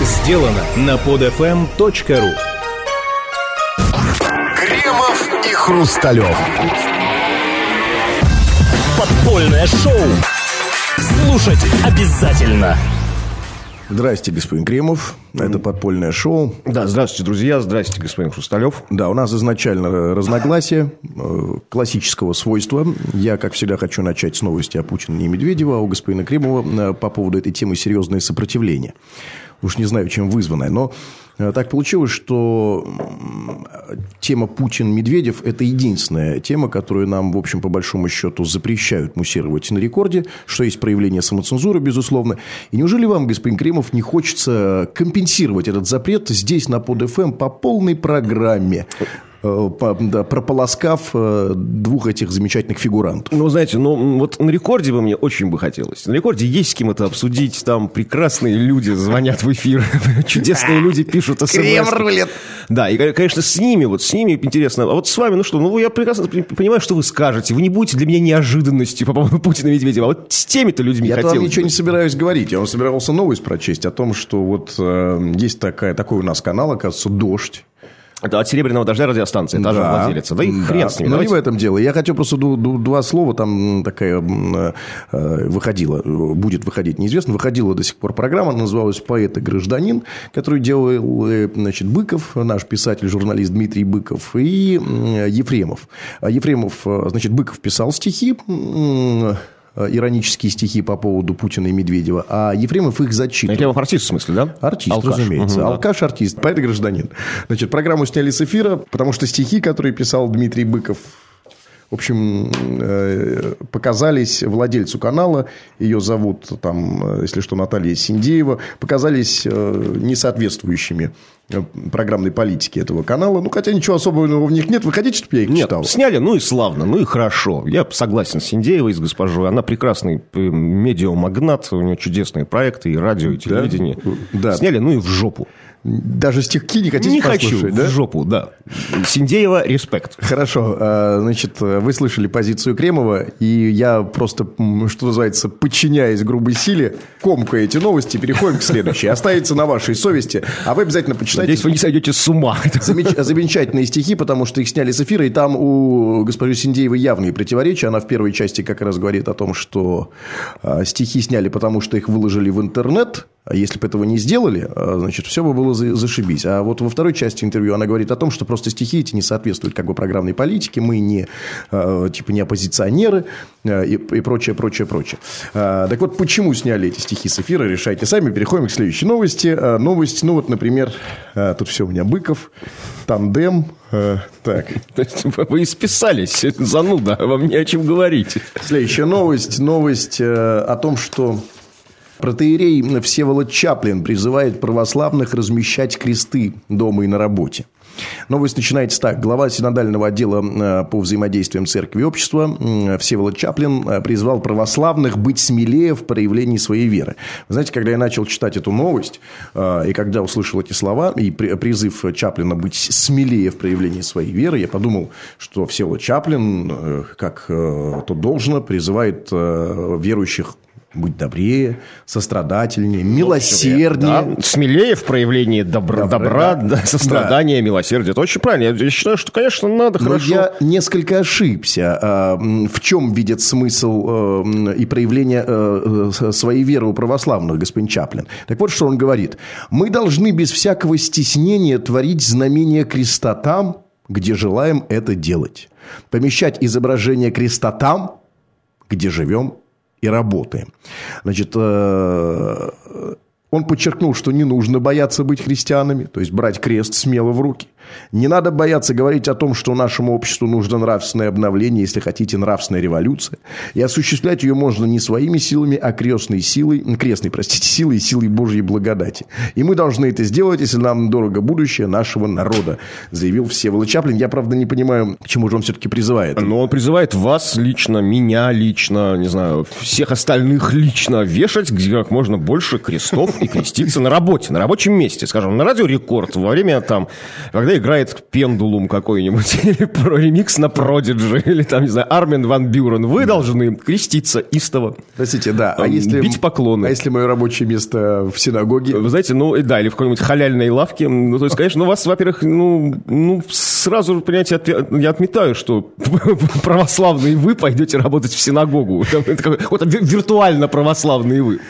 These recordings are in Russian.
сделано на podfm.ru Кремов и Хрусталев. Подпольное шоу. Слушать обязательно. Здрасте, господин Кремов. Это подпольное шоу. Да, здравствуйте, друзья. Здравствуйте, господин Хрусталев. Да, у нас изначально разногласия э, классического свойства. Я, как всегда, хочу начать с новости о Путине и Медведева, а у господина Кремова э, по поводу этой темы серьезное сопротивление. Уж не знаю, чем вызванное, но э, так получилось, что тема Путин-Медведев – это единственная тема, которую нам, в общем, по большому счету, запрещают муссировать на рекорде, что есть проявление самоцензуры, безусловно. И неужели вам, господин Кремов, не хочется компенсировать этот запрет здесь, на под по полной программе? Э, прополоскав э, двух этих замечательных фигурантов. Ну, знаете, ну, вот на рекорде бы мне очень бы хотелось. На рекорде есть с кем это обсудить. Там прекрасные люди звонят в эфир. Чудесные люди пишут смс. Крем рулет. Да, и, конечно, с ними, вот с ними интересно. А вот с вами, ну что, ну, я прекрасно понимаю, что вы скажете. Вы не будете для меня неожиданностью по поводу Путина и Медведева. А вот с теми-то людьми Я хотелось вам ничего не собираюсь говорить. Я вам собирался новость прочесть о том, что вот э, есть такая, такой у нас канал, оказывается, «Дождь». От «Серебряного дождя» радиостанция, та да, же владелица. Да и да. хрен с ними. Но Давайте... не в этом дело. Я хочу просто два слова. Там такая э, выходила, будет выходить, неизвестно. Выходила до сих пор программа, называлась «Поэт и гражданин», которую делал э, значит, Быков, наш писатель, журналист Дмитрий Быков, и Ефремов. А Ефремов, э, значит, Быков писал стихи, Э, иронические стихи по поводу Путина и Медведева, а Ефремов их зачитывал. Ефремов артист, в смысле, да? Артист, Алкаш. разумеется. Угу, Алкаш, артист, поэт гражданин. Значит, программу сняли с эфира, потому что стихи, которые писал Дмитрий Быков, в общем, э, показались владельцу канала, ее зовут, там, если что, Наталья Синдеева, показались э, несоответствующими Э, программной политики этого канала. Ну, хотя ничего особого в них нет. Вы хотите, чтобы я их нет, читал? сняли, ну и славно, ну и хорошо. Я согласен с Индеевой, с госпожой. Она прекрасный э, медиамагнат, у нее чудесные проекты и радио, и телевидение. Да? Да. Сняли, ну и в жопу. Даже стихи не хотите Не хочу, да? в жопу, да. Синдеева, респект. Хорошо, а, значит, вы слышали позицию Кремова, и я просто, что называется, подчиняясь грубой силе, комкаю эти новости, переходим к следующей. Останется на вашей совести, а вы обязательно почитайте. Надеюсь, вы не сойдете с ума. Замечательные стихи, потому что их сняли с эфира, и там у госпожи Синдеевой явные противоречия. Она в первой части как раз говорит о том, что а, стихи сняли, потому что их выложили в интернет, если бы этого не сделали, а, значит, все бы было зашибись. А вот во второй части интервью она говорит о том, что просто стихи эти не соответствуют как бы программной политике, мы не, а, типа, не оппозиционеры и, и прочее, прочее, прочее. Так вот, почему сняли эти стихи с эфира, решайте сами. Переходим к следующей новости. Новость, ну вот, например, тут все у меня Быков, тандем, так. То есть вы исписались, зануда, вам не о чем говорить. Следующая новость. Новость о том, что Протеерей Всеволод Чаплин призывает православных размещать кресты дома и на работе. Новость начинается так. Глава синодального отдела э, по взаимодействиям церкви и общества Всеволод Чаплин э, призвал православных быть смелее в проявлении своей веры. Вы знаете, когда я начал читать эту новость, э, и когда услышал эти слова, и призыв Чаплина быть смелее в проявлении своей веры, я подумал, что Всеволод Чаплин, как то должно, призывает верующих быть добрее, сострадательнее, милосерднее. Да, смелее в проявлении добра, добра, добра да. Да, сострадания, да. милосердия. Это очень правильно. Я считаю, что, конечно, надо Но хорошо. я несколько ошибся. А, в чем видят смысл э, и проявление э, э, своей веры у православных, господин Чаплин? Так вот, что он говорит. Мы должны без всякого стеснения творить знамение креста там, где желаем это делать. Помещать изображение креста там, где живем и работаем. Значит, э, он подчеркнул, что не нужно бояться быть христианами, то есть брать крест смело в руки. Не надо бояться говорить о том, что нашему обществу нужно нравственное обновление, если хотите, нравственная революция. И осуществлять ее можно не своими силами, а крестной силой, крестной, простите, силой и силой Божьей благодати. И мы должны это сделать, если нам дорого будущее нашего народа, заявил Всеволод Чаплин. Я, правда, не понимаю, к чему же он все-таки призывает. Но он призывает вас лично, меня лично, не знаю, всех остальных лично вешать где как можно больше крестов и креститься на работе, на рабочем месте. Скажем, на радио «Рекорд» во время там, когда играет пендулум какой-нибудь, или про ремикс на Продиджи, или там, не знаю, Армин Ван Бюрен, вы должны креститься истово. Простите, да. А если, бить поклоны. А если мое рабочее место в синагоге? Вы знаете, ну, да, или в какой-нибудь халяльной лавке. Ну, то есть, конечно, ну, вас, во-первых, ну, ну сразу, понимаете, я отметаю, что православные вы пойдете работать в синагогу. Это какой-то виртуально православные вы.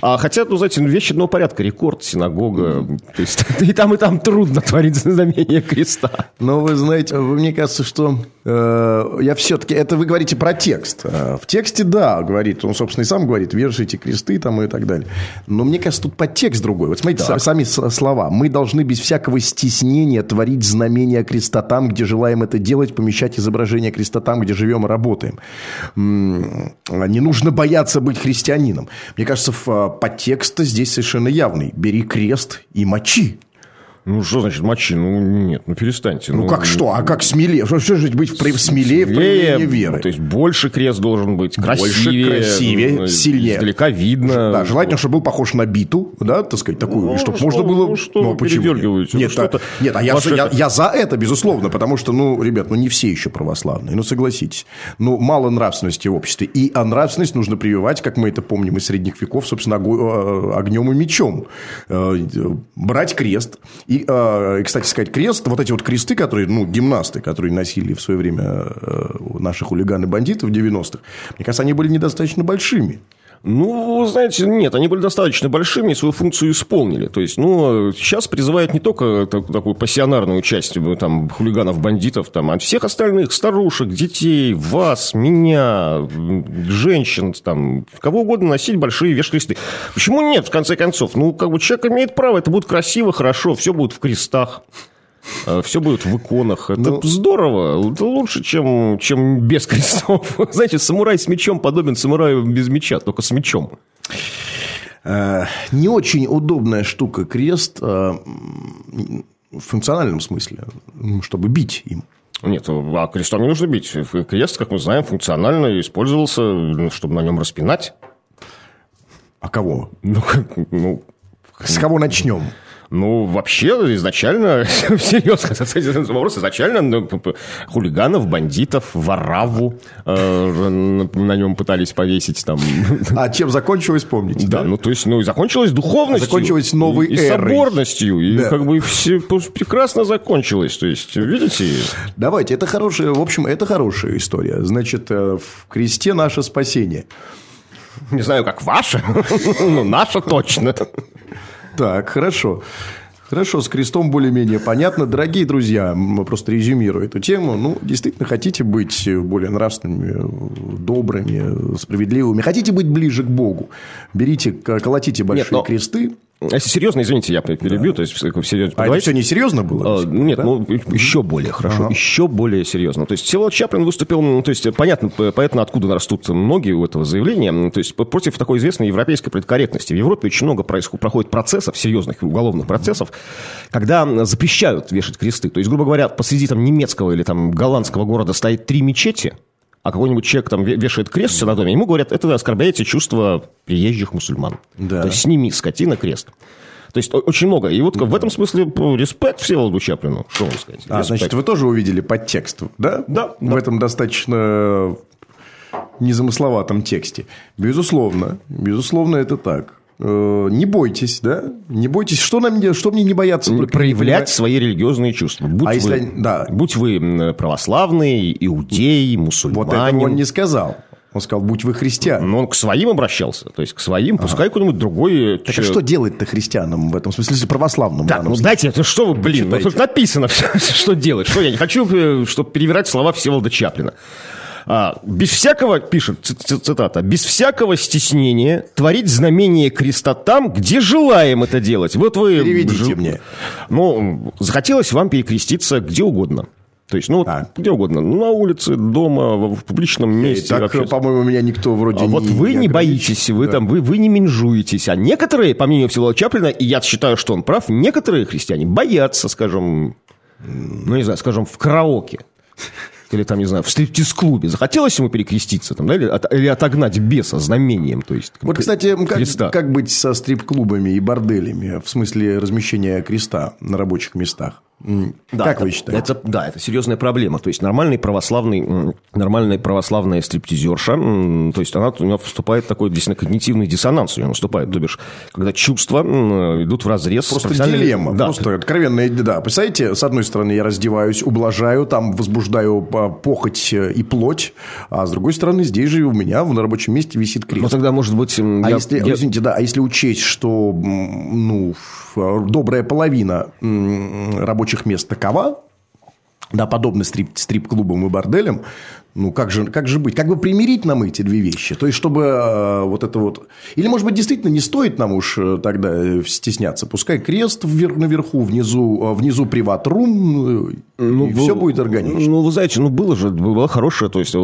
А, хотя, ну, знаете, ну, вещи одного порядка, рекорд, синагога. То есть и там, и там трудно творить знамение креста. Но вы знаете, мне кажется, что э, я все-таки... Это вы говорите про текст. Э, в тексте, да, говорит, он, собственно, и сам говорит, вешайте кресты там и так далее. Но мне кажется, тут подтекст другой. Вот смотрите, так. сами слова. Мы должны без всякого стеснения творить знамение креста там, где желаем это делать, помещать изображение креста там, где живем и работаем. Не нужно бояться быть христианином. Мне кажется, в подтекст здесь совершенно явный. Бери крест и мочи. Ну, что значит мочи? Ну, нет, ну перестаньте. Ну, ну как что? А как смелее? Что, что же быть в, смелее, смелее в проявлении веры? То есть, больше крест должен быть, красивее. Больше, красивее, ну, сильнее. Издалека видно. Да, желательно, чтобы был похож на биту, да, так сказать, такую, ну, чтобы можно было... Ну, что ну, вы почему? Нет, ну, а, нет, а я, я, я за это, безусловно, потому что, ну, ребят, ну, не все еще православные, ну, согласитесь. Ну, мало нравственности в обществе. И а нравственность нужно прививать, как мы это помним из средних веков, собственно, э, огнем и мечом. Э, брать крест и и, э, кстати сказать, крест, вот эти вот кресты, которые, ну, гимнасты, которые носили в свое время э, наши хулиганы-бандиты в 90-х, мне кажется, они были недостаточно большими. Ну, знаете, нет, они были достаточно большими и свою функцию исполнили. То есть, ну, сейчас призывают не только такую пассионарную часть там, хулиганов, бандитов, там, а всех остальных, старушек, детей, вас, меня, женщин, там, кого угодно носить большие веш-кресты. Почему нет, в конце концов? Ну, как бы человек имеет право, это будет красиво, хорошо, все будет в крестах. Э, все будет в иконах. Это ну, здорово. Это лучше, чем, чем без крестов. Знаете, самурай с мечом подобен самураю без меча, только с мечом. Э, не очень удобная штука крест э, в функциональном смысле, чтобы бить им. Нет, а крестом не нужно бить. Крест, как мы знаем, функционально использовался, ну, чтобы на нем распинать. А кого? Ну, ну, с кого начнем? Ну, вообще, изначально, серьезно, этот вопрос, изначально ну, хулиганов, бандитов, вораву э, на нем пытались повесить там. А чем закончилось, помните? Да, да? ну, то есть, ну, и закончилось духовностью. Закончилось новой и, и соборностью, и да. как бы все прекрасно закончилось, то есть, видите? Давайте, это хорошая, в общем, это хорошая история. Значит, э, в кресте наше спасение. Не знаю, как ваше, но наше точно. Так, хорошо. Хорошо, с крестом более-менее понятно. Дорогие друзья, мы просто резюмируем эту тему. Ну, действительно, хотите быть более нравственными, добрыми, справедливыми, хотите быть ближе к Богу, берите, колотите большие Нет, но... кресты. Если серьезно, извините, я перебью, да. то есть серьезно А это все не серьезно было? А, нет, да? ну еще более хорошо, ага. еще более серьезно. То есть Всеволод Чаплин выступил, ну, то есть понятно, понятно, откуда растут ноги у этого заявления, то есть против такой известной европейской политкорректности. В Европе очень много происходит, проходит процессов, серьезных уголовных процессов, когда запрещают вешать кресты. То есть, грубо говоря, посреди там немецкого или там голландского города стоит три мечети, а какой-нибудь человек там вешает крест на доме, ему говорят, это вы оскорбляете чувства приезжих мусульман. Да. То есть сними, скотина, крест. То есть очень много. И вот да. в этом смысле респект Всеволоду Чаплину. Что вам сказать? А, значит, вы тоже увидели подтекст, да? Да. В да. этом достаточно незамысловатом тексте. Безусловно, безусловно, это так. Э, не бойтесь, да? Не бойтесь. Что, нам, что мне не бояться? Проявлять не свои религиозные чувства. Будь, а вы, если, да. будь вы православный, иудей, мусульманин. Вот этого он не сказал. Он сказал, будь вы христиан. Но он к своим обращался. То есть, к своим, пускай какой-нибудь другой... Так а что делать-то христианам в этом смысле, если православным? Так, ну знаете, это что вы, блин, ну, тут написано, что делать. Что я не хочу, э, чтобы перевирать слова Всеволода Чаплина. А, без всякого, пишет цитата, без всякого стеснения творить знамение креста там, где желаем это делать. Вот вы... Переведите ж... мне. Ну, захотелось вам перекреститься где угодно. То есть, ну, а. где угодно. На улице, дома, в публичном месте. Так, по-моему, меня никто вроде а не... Вот вы не, не боитесь, вы да. там, вы, вы не менжуетесь. А некоторые, по мнению Всеволода Чаплина, и я считаю, что он прав, некоторые христиане боятся, скажем, ну, не знаю, скажем, в караоке или там, не знаю, в стриптиз-клубе. Захотелось ему перекреститься там, да, или, от, или отогнать беса знамением, то есть Вот, кстати, как, как быть со стрип-клубами и борделями в смысле размещения креста на рабочих местах? Да, как это, вы считаете? Это, да, это серьезная проблема. То есть нормальный православный, нормальная православная стриптизерша, то есть она, у нее вступает такой действительно когнитивный диссонанс у нее наступает. То бишь, когда чувства идут в разрез. Просто дилемма. Да. Просто откровенная, да. Представляете, с одной стороны, я раздеваюсь, ублажаю, там возбуждаю а, похоть и плоть, а с другой стороны, здесь же у меня на рабочем месте висит крест. Ну, тогда, может быть... А я, если, я... извините, да, а если учесть, что, ну, добрая половина рабочих мест такова, да, подобно стрип, стрип-клубам и борделям, ну, как же, как же быть? Как бы примирить нам эти две вещи? То есть, чтобы э, вот это вот... Или, может быть, действительно не стоит нам уж э, тогда э, стесняться. Пускай крест вверх, наверху, внизу, э, внизу приват-рум, ну, и был, все будет органично. Ну, вы знаете, ну, было же, была хорошая, то есть,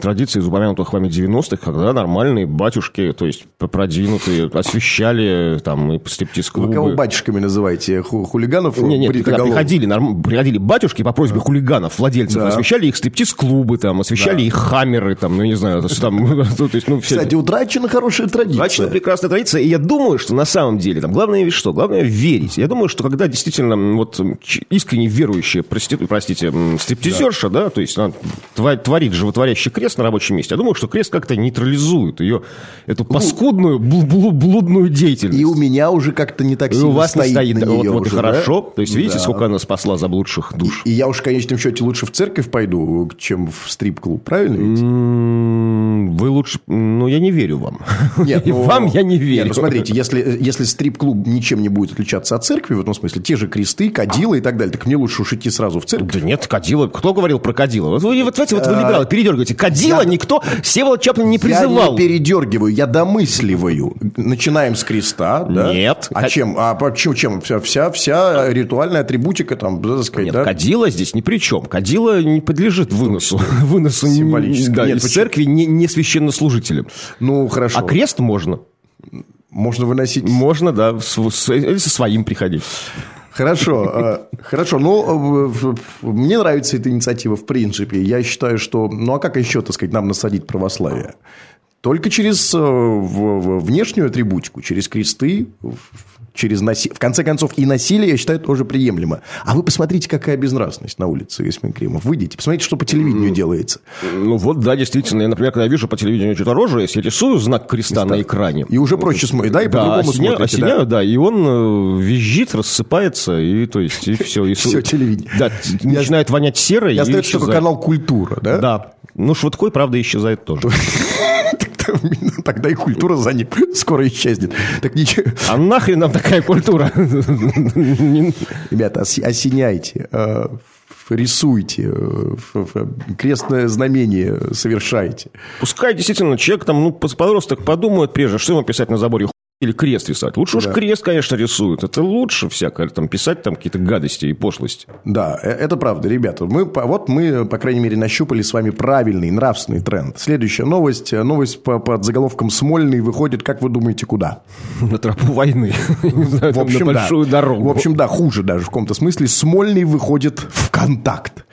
традиция из упомянутых вами 90-х, когда нормальные батюшки, то есть, продвинутые, освещали там и стриптиз-клубы. Вы кого батюшками называете? Хулиганов? Не, нет, когда приходили, норм... приходили батюшки по просьбе хулиганов, владельцев, да. освещали их стриптиз-клубы, там, освещали да. их хаммеры, там, ну, не знаю, то там, то есть, ну, все... Кстати, утрачена хорошая традиция. Утрачена прекрасная традиция, и я думаю, что на самом деле, там, главное ведь что? Главное верить. Я думаю, что когда действительно вот искренне верующие, простите, простите стриптизерша, да. да, то есть она творит животворящий крест на рабочем месте, я думаю, что крест как-то нейтрализует ее, эту ну, паскудную, блудную деятельность. И у меня уже как-то не так сильно и у вас стоит стоит, на вот, вот уже, хорошо. То есть, видите, да. сколько она спасла заблудших душ. И, и я уж в конечном счете лучше в церковь пойду, чем в стрип-клуб, правильно ведь? Вы лучше... Ну, я не верю вам. Нет, ну, вам я не верю. Нет, ну, смотрите, если, если стрип-клуб ничем не будет отличаться от церкви, в этом смысле, те же кресты, кадила и так далее, так мне лучше уж идти сразу в церковь. Да нет, кадила... Кто говорил про кадила? Вот вы, вот, знаете, вот вы либералы передергиваете. Кадила я... никто... Всеволод Чаплин не призывал. Я не передергиваю, я домысливаю. Начинаем с креста, да? Нет. А чем? А почему? Чем? Вся, вся, вся ритуальная атрибутика там, так сказать, Нет, да? кадила здесь ни при чем. Кадила не подлежит выносу. выносу Символически. Да, Нет, из церкви не, не священнослужителям. Ну, хорошо. А крест можно. Можно выносить... Можно, да, с, с, со своим приходить. Хорошо, хорошо. Ну, мне нравится эта инициатива в принципе. Я считаю, что... Ну, а как еще, так сказать, нам насадить православие? Только через внешнюю атрибутику, через кресты, через насилие. В конце концов, и насилие, я считаю, тоже приемлемо. А вы посмотрите, какая безнравственность на улице, Исмин Кремов. Выйдите, посмотрите, что по телевидению делается. Ну, вот, да, действительно. Я, например, когда вижу по телевидению что-то рожу, если я рисую знак креста, креста на экране. И уже проще смотреть, да, и да, по-другому осеня, смотрите. Осеняю, да. да, и он э, визжит, рассыпается, и то есть, и все. И все телевидение. Да, начинает вонять серой. Я остается только канал «Культура», да? Да. Ну, Швыдкой, правда, исчезает тоже. Тогда и культура за ним скоро исчезнет. Так ничего. А нахрен нам такая культура? Ребята, осеняйте э, рисуйте, э, крестное знамение совершайте. Пускай действительно человек там, ну, подросток подумает прежде, что ему писать на заборе или крест рисовать. Лучше да. уж крест, конечно, рисуют. Это лучше всякое, там, писать там какие-то гадости и пошлости. Да, э, это правда, ребята. Мы, вот мы, по крайней мере, нащупали с вами правильный нравственный тренд. Следующая новость. Новость по, под заголовком «Смольный» выходит, как вы думаете, куда? На тропу войны. В общем, на большую дорогу. В общем, да, хуже даже в каком-то смысле. «Смольный» выходит в контакт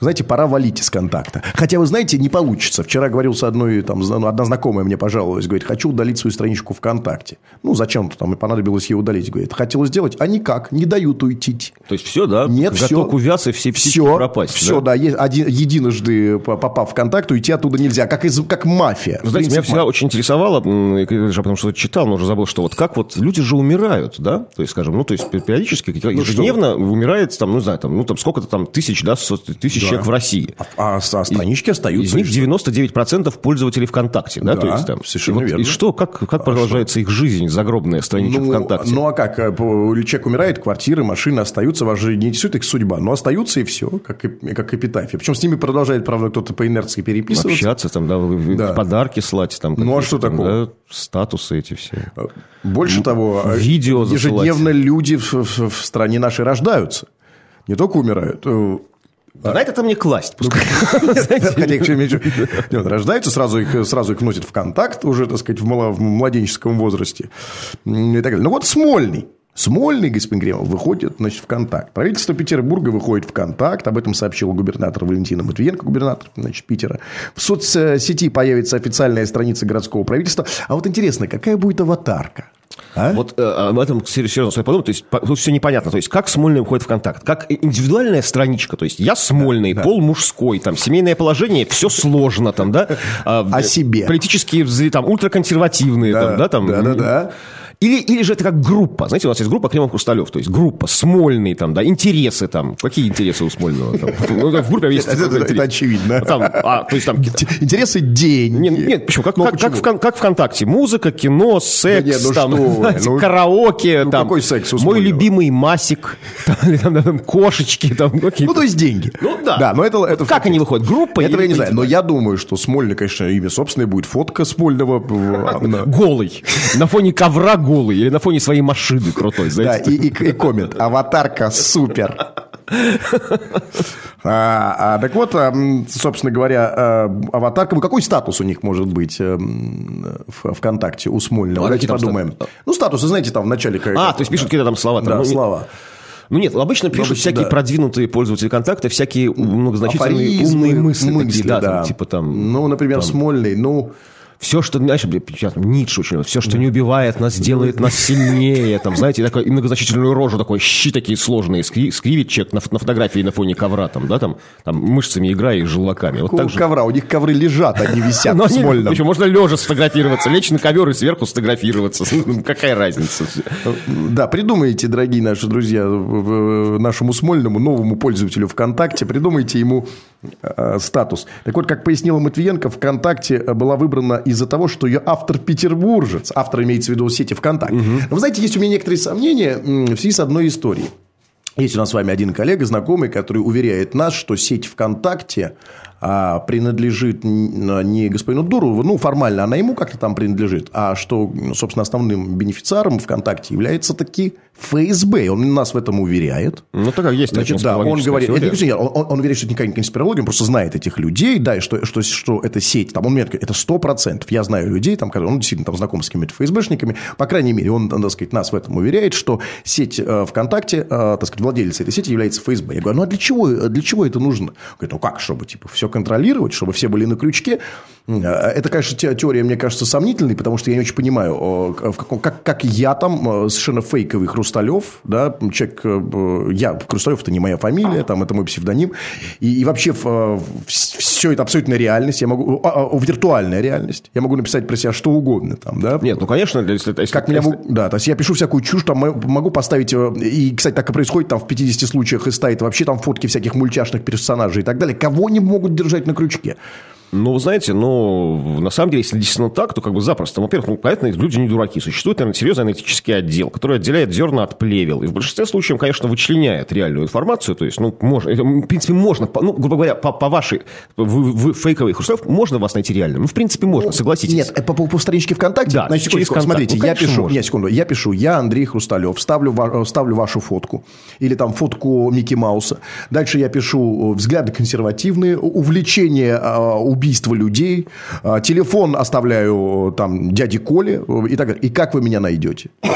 знаете, пора валить из контакта. Хотя, вы знаете, не получится. Вчера говорил с одной, там, одна знакомая мне пожаловалась, говорит, хочу удалить свою страничку ВКонтакте. Ну, зачем-то там и понадобилось ее удалить, говорит. Хотела сделать, а никак, не дают уйти. То есть, все, да? Нет, все. увяз и все птички все, пропасть. Все, да, да один, единожды попав в контакт, уйти оттуда нельзя, как, из, как мафия. Знаете, меня всегда очень интересовало, потому что читал, но уже забыл, что вот как вот люди же умирают, да? То есть, скажем, ну, то есть, периодически, ну, ежедневно что? умирает, там, ну, не знаю, там, ну, там сколько-то там тысяч, да, тысяч да. Человек в России. А а, а странички остаются. Из них 99% пользователей ВКонтакте, да? да То есть, там, совершенно и, верно. И что, как, как продолжается их жизнь, загробная страничка ну, ВКонтакте? Ну, а как? Э, человек умирает, квартиры, машины остаются, вас же не интересует их судьба, но остаются и все, как, как эпитафия. Причем с ними продолжает, правда, кто-то по инерции переписываться. Общаться, там, да, да. подарки слать. Там, ну, а что там, такого? Да, статусы эти все. Э, больше того, видео ежедневно засылать. люди в, в, в стране нашей рождаются. Не только умирают. На это мне класть. Рождаются, сразу их, сразу их вносят в контакт уже, так сказать, в младенческом возрасте. И так далее. Ну, вот Смольный. Смольный, господин Кремов, выходит значит, в контакт. Правительство Петербурга выходит в контакт. Об этом сообщил губернатор Валентина Матвиенко, губернатор значит, Питера. В соцсети появится официальная страница городского правительства. А вот интересно, какая будет аватарка? А? Вот э, об этом серьезно стоит подумать. То есть тут все непонятно. То есть как Смольный уходит в контакт? Как индивидуальная страничка. То есть я Смольный, да, пол мужской, там семейное положение, все сложно там, да? А, О себе. Политические, там, ультраконсервативные, да, там, да, там. Да, да, да. Или, или же это как группа. Знаете, у нас есть группа Кремов Хрусталев, то есть группа, Смольный, там, да, интересы там. Какие интересы у Смольного? Там? Ну, в группе есть... Это, это, очевидно. Там, а, то есть, там... Интересы деньги. Нет, нет почему? Как, ну, как, почему? Как, в, как ВКонтакте. Музыка, кино, секс, да нет, ну там, что? Знаете, ну, караоке. Ну, там, какой секс у Мой любимый Масик, там, там, там, кошечки. Там, ну, то есть деньги. Ну, да. да но это, это как они выходят? Группа? Этого я не знаю. Но я думаю, что Смольный, конечно, имя собственное будет. Фотка Смольного. Голый. На фоне ковра голый. Или на фоне своей машины крутой. Знаете? Да, и, и, и коммент. Аватарка супер. А, а, так вот, собственно говоря, а, аватарка, ну, какой статус у них может быть э, в ВКонтакте у Смольного? Ну, Давайте подумаем. Статус? Ну, статусы, знаете, там в начале... А, то есть пишут какие-то там слова. Там, да, ну, слова. Ну нет, обычно пишут обычно, всякие да. продвинутые пользователи контакта, всякие многозначительные Афоризмы, умные мысли. мысли такие, да, да. Там, типа там... Ну, например, там... Смольный, ну... Все, что, знаешь, Ницше очень, все, что не убивает нас, делает нас сильнее, там, знаете, такой многозначительную рожу, такой щи такие сложные, скри, скривит человек на, на фотографии на фоне ковра, там, да, там, там мышцами играя и желваками. Вот так же. ковра? У них ковры лежат, они висят в смольном. Причем можно лежа сфотографироваться, лечь на ковер и сверху сфотографироваться. Ну, какая разница? Да, придумайте, дорогие наши друзья, нашему смольному новому пользователю ВКонтакте, придумайте ему статус. Так вот, как пояснила Матвиенко, ВКонтакте была выбрана из-за того, что ее автор петербуржец. Автор имеется в виду сети ВКонтакте. Угу. Но вы знаете, есть у меня некоторые сомнения в связи с одной историей. Есть у нас с вами один коллега, знакомый, который уверяет нас, что сеть ВКонтакте а, принадлежит не господину Дурову, ну, формально она ему как-то там принадлежит, а что, собственно, основным бенефициаром ВКонтакте является таки ФСБ. Он нас в этом уверяет. Ну, так есть. Значит, да, он говорит, это, не, он, он, он уверяет, что это никакая не конспирология, он просто знает этих людей, да, и что, что, что это сеть, там, он мне говорит, это сто процентов. Я знаю людей, там, он действительно там знаком с какими-то ФСБшниками, по крайней мере, он, так сказать, нас в этом уверяет, что сеть э, ВКонтакте, э, так сказать, владелец этой сети является ФСБ. Я говорю, ну, а для чего, для чего это нужно? Он говорит, ну, как, чтобы, типа, все контролировать, чтобы все были на крючке. Э, это, конечно, теория, мне кажется, сомнительной, потому что я не очень понимаю, как, как я там, э, совершенно фейковый Хрусталев, да, человек, э, я, Хрусталев – это не моя фамилия, там, это мой псевдоним, и, и вообще все это абсолютно реальность, я могу, а, а, виртуальная реальность, я могу написать про себя что угодно там, да. Нет, ну, конечно, если, если, как если... меня, да, то есть я пишу всякую чушь, там могу поставить, и, кстати, так и происходит там в 50 случаях из 100, это вообще там фотки всяких мультяшных персонажей и так далее, кого они могут держать на крючке? Ну, вы знаете, ну, на самом деле, если действительно так, то как бы запросто. Во-первых, ну, понятно, люди не дураки. Существует, наверное, серьезный аналитический отдел, который отделяет зерна от плевел. И в большинстве случаев, конечно, вычленяет реальную информацию. То есть, ну, можно, в принципе, можно, ну, грубо говоря, по, по вашей, вы, вы фейковой Хрусталев, можно вас найти реально? Ну, в принципе, можно, ну, согласитесь. Нет, по, по, по страничке ВКонтакте? Да, Значит, через контакт. Смотрите, ну, я пишу, можно. нет, секунду, я пишу, я Андрей Хрусталев, ставлю, ставлю вашу фотку, или там фотку Микки Мауса. Дальше я пишу взгляды консервативные, увлечение убийства людей, а, телефон оставляю там дяде Коле и так далее. И как вы меня найдете?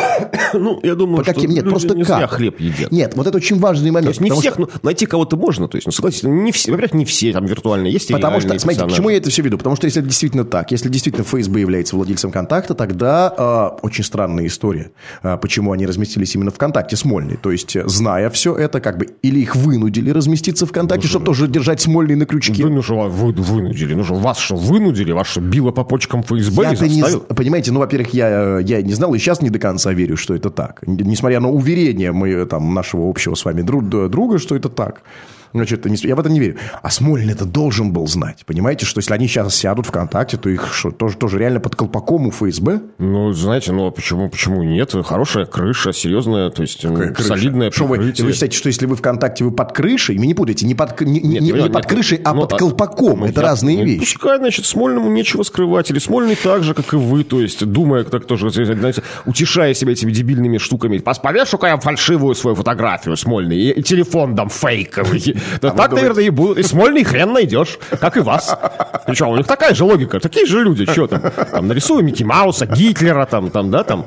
Ну, я думаю, По каким? Нет, просто не как? хлеб едят. Нет, вот это очень важный момент. То есть не всех, что... ну, найти кого-то можно, то есть, ну, согласитесь, не все, во-первых, не все там виртуально есть Потому что, смотрите, к чему я это все веду? Потому что если это действительно так, если действительно ФСБ является владельцем контакта, тогда э, очень странная история, э, почему они разместились именно ВКонтакте Смольный. То есть, зная все это, как бы, или их вынудили разместиться ВКонтакте, ну, чтобы тоже держать Смольный на крючке. Да, ну что, вы, вынудили, ну что, вас что, вынудили, вас что, било по почкам ФСБ я не, Понимаете, ну, во-первых, я, я не знал, и сейчас не до конца верю, что это так. Несмотря на уверение мы, там, нашего общего с вами друга, что это так. Значит, я в это не верю. А Смолин это должен был знать. Понимаете, что если они сейчас сядут ВКонтакте, то их что, тоже, тоже реально под колпаком у ФСБ? Ну, знаете, ну а почему, почему нет? Хорошая крыша, серьезная, то есть Какая крыша? солидная что вы, вы считаете, что если вы ВКонтакте, вы под крышей? Вы не путайте, не под, не, нет, не, не под крышей, а ну, под а, колпаком. Ну, это я, разные ну, вещи. Пускай, значит, Смольному нечего скрывать. Или Смольный так же, как и вы, то есть думая так тоже, знаете, утешая себя этими дебильными штуками. Повешу-ка я фальшивую свою фотографию Смольный и, и телефон дам фейковый. Да так, наверное, и будут. И Смольный хрен найдешь, как и вас. Причем у них такая же логика. Такие же люди. Что там? Там нарисую Микки Мауса, Гитлера, там, там, да, там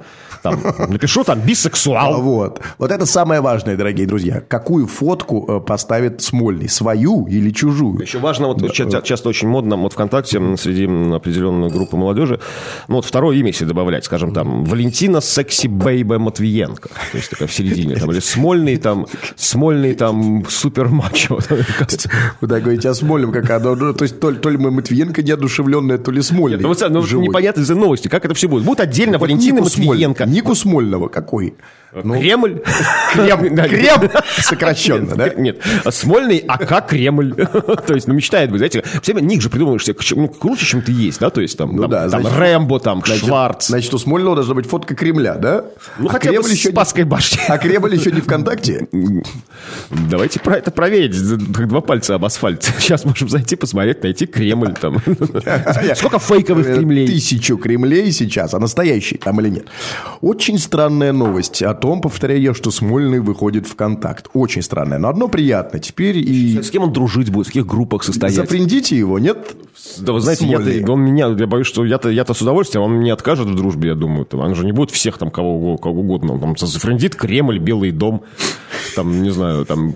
там, напишу там бисексуал. Вот. Вот это самое важное, дорогие друзья. Какую фотку э, поставит Смольный? Свою или чужую? Еще важно, вот часто, часто очень модно вот ВКонтакте среди определенной группы молодежи, ну вот второе имя себе добавлять, скажем, там, Валентина Секси Бейбе Матвиенко. То есть такая в середине. Там, или Смольный там, Смольный там, супер мачо. Вы так говорите о Смольном, как оно, ну, то есть то, то ли мы Матвиенко неодушевленная, то ли Смольный. Ну, вот, ну, непонятно из-за новости, как это все будет. Будет отдельно Валентина Матвиенко. Нику Смольного какой? Ну, Кремль. Крем, Крем сокращенно, да? Нет, Смольный АК Кремль. То есть, ну, мечтает быть, знаете, все время ник же придумываешь себе ну, круче, чем ты есть, да? То есть, там, ну, там, да, там значит, Рэмбо, там, значит, Шварц. Значит, у Смольного должна быть фотка Кремля, да? Ну, а хотя Кремль бы еще Спасской не... башни. А Кремль еще не ВКонтакте? Давайте про это проверить. Как два пальца об асфальт. Сейчас можем зайти, посмотреть, найти Кремль там. Сколько фейковых Кремлей? Тысячу Кремлей сейчас, а настоящий там или нет? Очень странная новость о том, повторяю я, что Смольный выходит в контакт. Очень странная. Но одно приятно. Теперь и... С кем он дружить будет? В каких группах состоять? Зафрендите его, нет? Да вы знаете, я он меня, я боюсь, что я-то, я-то с удовольствием, он мне откажет в дружбе, я думаю. Он же не будет всех там кого, кого угодно. Он там зафрендит Кремль, Белый дом, там, не знаю, там...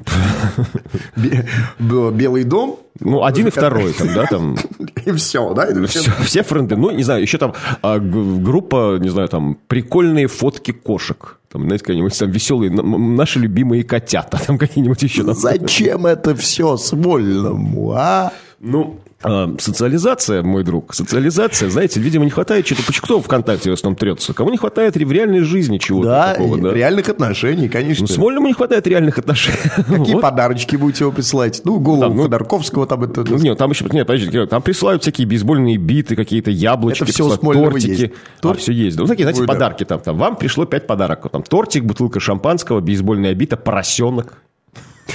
Белый дом? Ну, один и второй там, да, там... И все, да? Все, все френды. Ну, не знаю, еще там а, группа, не знаю, там, прикольные фотки кошек. Там, знаете, какие-нибудь там веселые, наши любимые котята, там какие-нибудь еще. Там. Зачем это все Смольному, а? Ну, социализация, мой друг, социализация, знаете, видимо, не хватает чего-то. Почему кто ВКонтакте в основном трется? Кому не хватает в реальной жизни чего-то да, такого, да? реальных отношений, конечно. Ну, Смольному не хватает реальных отношений. Какие вот. подарочки будете его присылать? Ну, голову там, ну, Ходорковского там это... Ну, нет, там еще, нет, подождите, там присылают всякие бейсбольные биты, какие-то яблочки, это все тортики. Есть. Торт? А, все есть. Ну, такие, знаете, Ой, подарки да. там, там. Вам пришло пять подарков. Там тортик, бутылка шампанского, бейсбольная бита, поросенок.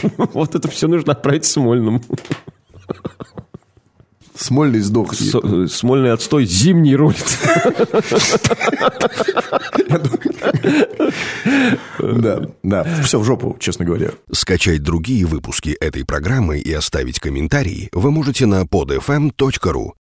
Вот это все нужно отправить Смольному. Смольный сдох. С, смольный отстой зимний рулит. Да, да. Все в жопу, честно говоря. Скачать другие выпуски этой программы и оставить комментарии вы можете на podfm.ru.